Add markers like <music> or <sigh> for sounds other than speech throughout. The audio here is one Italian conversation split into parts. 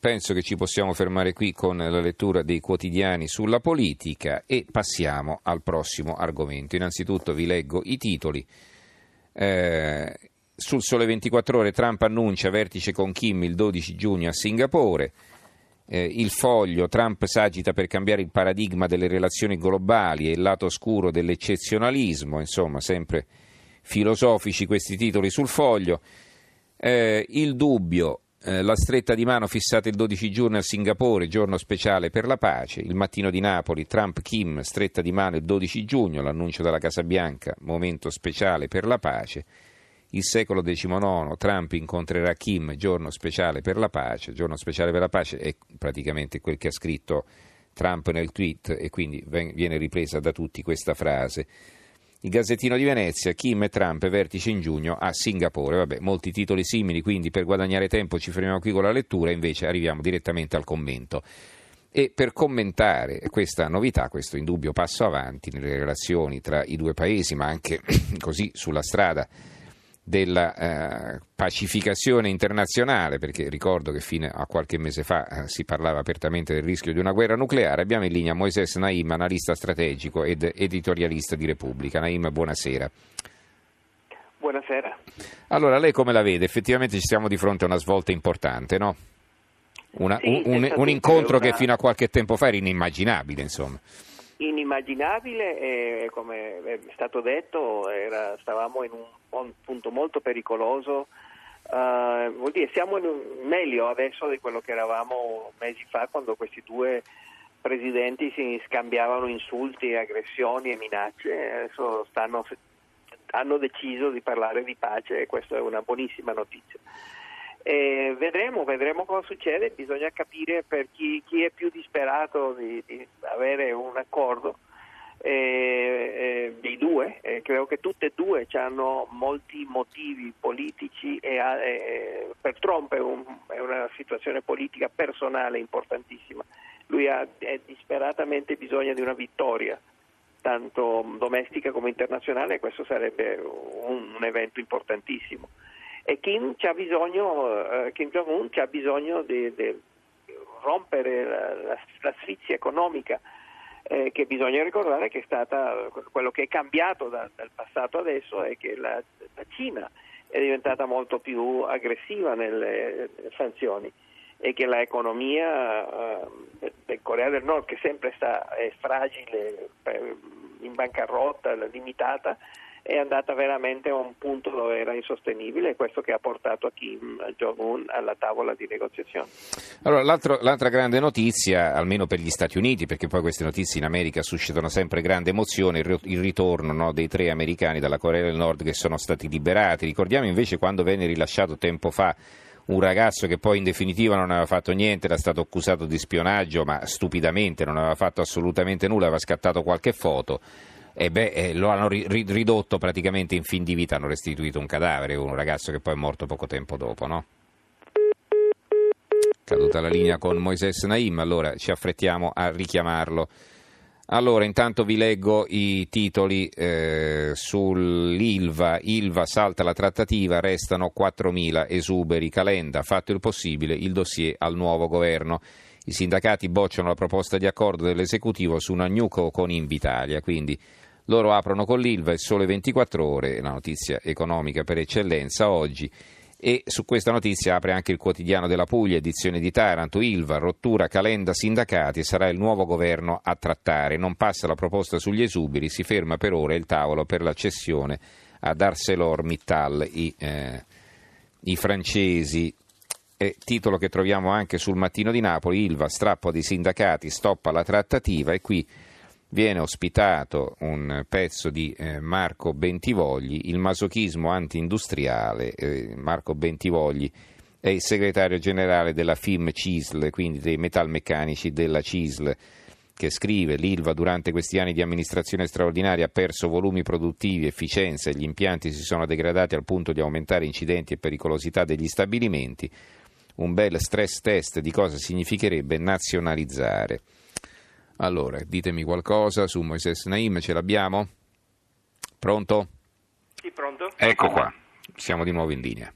Penso che ci possiamo fermare qui con la lettura dei quotidiani sulla politica e passiamo al prossimo argomento. Innanzitutto vi leggo i titoli. Eh, sul Sole 24 Ore Trump annuncia vertice con Kim il 12 giugno a Singapore. Eh, il foglio Trump s'agita per cambiare il paradigma delle relazioni globali e il lato oscuro dell'eccezionalismo, insomma, sempre filosofici questi titoli sul foglio. Eh, il dubbio eh, la stretta di mano fissata il 12 giugno a Singapore, giorno speciale per la pace. Il mattino di Napoli, Trump-Kim, stretta di mano il 12 giugno, l'annuncio della Casa Bianca, momento speciale per la pace. Il secolo XIX, Trump incontrerà Kim, giorno speciale per la pace. Giorno speciale per la pace è praticamente quel che ha scritto Trump nel tweet e quindi viene ripresa da tutti questa frase. Il Gazzettino di Venezia, Kim e Trump, vertice in giugno a Singapore. Vabbè, molti titoli simili, quindi per guadagnare tempo ci fermiamo qui con la lettura, invece arriviamo direttamente al commento. E per commentare questa novità, questo indubbio passo avanti nelle relazioni tra i due paesi, ma anche <clears throat> così sulla strada della eh, pacificazione internazionale, perché ricordo che fino a qualche mese fa eh, si parlava apertamente del rischio di una guerra nucleare, abbiamo in linea Moises Naim, analista strategico ed editorialista di Repubblica. Naim, buonasera. Buonasera. Allora, lei come la vede? Effettivamente ci siamo di fronte a una svolta importante, no? Una, sì, un, un, incontro una... che fino a qualche tempo fa era inimmaginabile, insomma inimmaginabile e come è stato detto era, stavamo in un punto molto pericoloso. Uh, vuol dire siamo meglio adesso di quello che eravamo mesi fa quando questi due presidenti si scambiavano insulti, aggressioni e minacce. Adesso stanno, hanno deciso di parlare di pace e questa è una buonissima notizia e vedremo, vedremo cosa succede, bisogna capire per chi, chi è più disperato di, di avere un accordo eh, eh, dei due, eh, credo che tutte e due hanno molti motivi politici e eh, per Trump è, un, è, una situazione politica personale importantissima, lui ha disperatamente bisogno di una vittoria tanto domestica come internazionale e questo sarebbe un, un evento importantissimo e Kim, bisogno, eh, Kim Jong-un ha bisogno di, di rompere la, la, la, sfizia economica eh, che bisogna ricordare che è stata quello che è cambiato da, dal passato adesso è che la, la, Cina è diventata molto più aggressiva nelle sanzioni e che l'economia eh, del Corea del Nord che sempre sta, è fragile, in bancarotta, limitata, è andata veramente a un punto dove era insostenibile e questo che ha portato a Kim Jong-un alla tavola di negoziazione. Allora, l'altra grande notizia, almeno per gli Stati Uniti, perché poi queste notizie in America suscitano sempre grande emozione, il ritorno no, dei tre americani dalla Corea del Nord che sono stati liberati. Ricordiamo invece quando venne rilasciato tempo fa un ragazzo che poi in definitiva non aveva fatto niente, era stato accusato di spionaggio, ma stupidamente non aveva fatto assolutamente nulla, aveva scattato qualche foto e beh, eh, lo hanno ri- ridotto praticamente in fin di vita, hanno restituito un cadavere, un ragazzo che poi è morto poco tempo dopo, no? Caduta la linea con Moises Naim, allora ci affrettiamo a richiamarlo. Allora, intanto vi leggo i titoli eh, sull'Ilva. Ilva salta la trattativa, restano 4.000 esuberi. Calenda, fatto il possibile, il dossier al nuovo governo. I sindacati bocciano la proposta di accordo dell'esecutivo su una Nuco con Invitalia, quindi loro aprono con l'Ilva il sole 24 ore, la notizia economica per eccellenza oggi. E su questa notizia apre anche il quotidiano della Puglia, edizione di Taranto, Ilva, rottura, calenda, sindacati, sarà il nuovo governo a trattare. Non passa la proposta sugli esuberi, si ferma per ora il tavolo per la cessione ad ArcelorMittal, i, eh, i francesi. E titolo che troviamo anche sul mattino di Napoli, Ilva, strappo dei sindacati, stoppa la trattativa e qui viene ospitato un pezzo di eh, Marco Bentivogli, Il masochismo anti-industriale. Eh, Marco Bentivogli è il segretario generale della FIM CISL, quindi dei metalmeccanici della CISL, che scrive l'ILVA durante questi anni di amministrazione straordinaria ha perso volumi produttivi, efficienza e gli impianti si sono degradati al punto di aumentare incidenti e pericolosità degli stabilimenti. Un bel stress test di cosa significherebbe nazionalizzare. Allora, ditemi qualcosa su Moises Naim, ce l'abbiamo? Pronto? Sì, pronto. Ecco qua, siamo di nuovo in linea.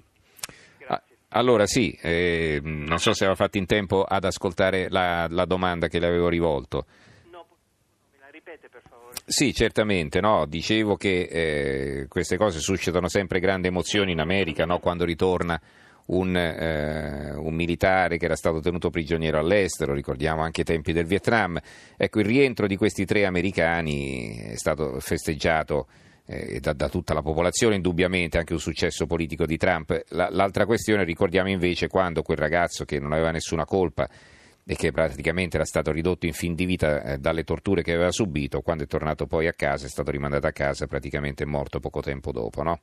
Grazie. Allora sì, eh, non so se aveva fatto in tempo ad ascoltare la, la domanda che le avevo rivolto. No, me la ripete per favore. Sì, certamente, no? dicevo che eh, queste cose suscitano sempre grandi emozioni in America, no? quando ritorna un, eh, un, militare che era stato tenuto prigioniero all'estero, ricordiamo anche i tempi del Vietnam. Ecco, il rientro di questi tre americani è stato festeggiato eh, da, da, tutta la popolazione, indubbiamente anche un successo politico di Trump. La, l'altra questione, ricordiamo invece quando quel ragazzo che non aveva nessuna colpa e che praticamente era stato ridotto in fin di vita eh, dalle torture che aveva subito, quando è tornato poi a casa, è stato rimandato a casa praticamente morto poco tempo dopo, no?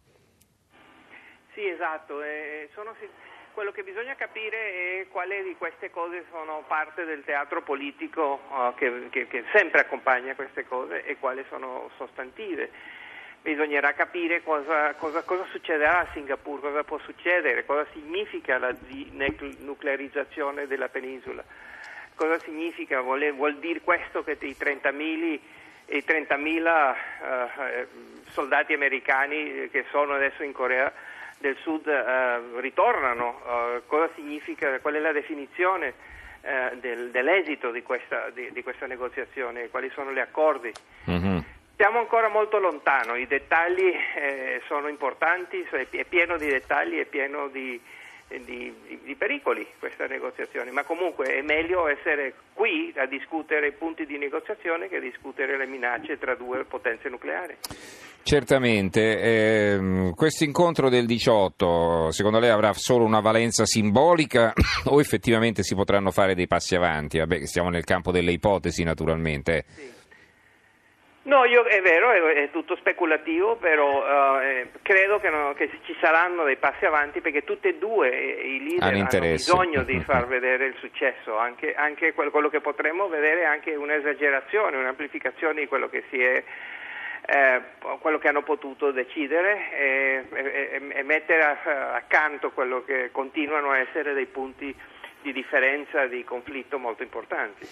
Sì, esatto. Eh, sono, quello che bisogna capire è quali di queste cose sono parte del teatro politico uh, che, che, che sempre accompagna queste cose e quali sono sostantive bisognerà capire cosa, cosa, cosa, succederà a Singapore, cosa può succedere, cosa significa la nuclearizzazione della penisola, cosa significa, vuol, vuol dire questo che i 30.000, i 30.000 uh, soldati americani che sono adesso in Corea del Sud uh, ritornano, uh, cosa significa, qual è la definizione uh, del, dell'esito di questa, di, di questa, negoziazione, quali sono gli accordi. Mm-hmm. Siamo ancora molto lontano, i dettagli eh, sono importanti, è pieno di dettagli, è pieno di, di, di, di, pericoli questa negoziazione, ma comunque è meglio essere qui a discutere i punti di negoziazione che discutere le minacce tra due potenze nucleari. Certamente, eh, questo incontro del 18 secondo lei avrà solo una valenza simbolica <coughs> o effettivamente si potranno fare dei passi avanti? Vabbè, stiamo nel campo delle ipotesi naturalmente. Sì. No, io, è vero, è, è, tutto speculativo, però uh, eh, credo che, no, che, ci saranno dei passi avanti perché tutti e due eh, i leader hanno, hanno bisogno di <laughs> far vedere il successo, anche, anche quello, quello, che potremmo vedere è anche un'esagerazione, un'amplificazione di quello che si è eh, quello che hanno potuto decidere e, e, e mettere accanto quello che continuano a essere dei punti di differenza, di conflitto molto importanti.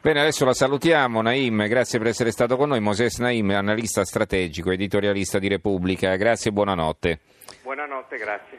Bene, adesso la salutiamo Naim, grazie per essere stato con noi. Moses Naim, analista strategico, editorialista di Repubblica, grazie e buonanotte. Buonanotte, grazie.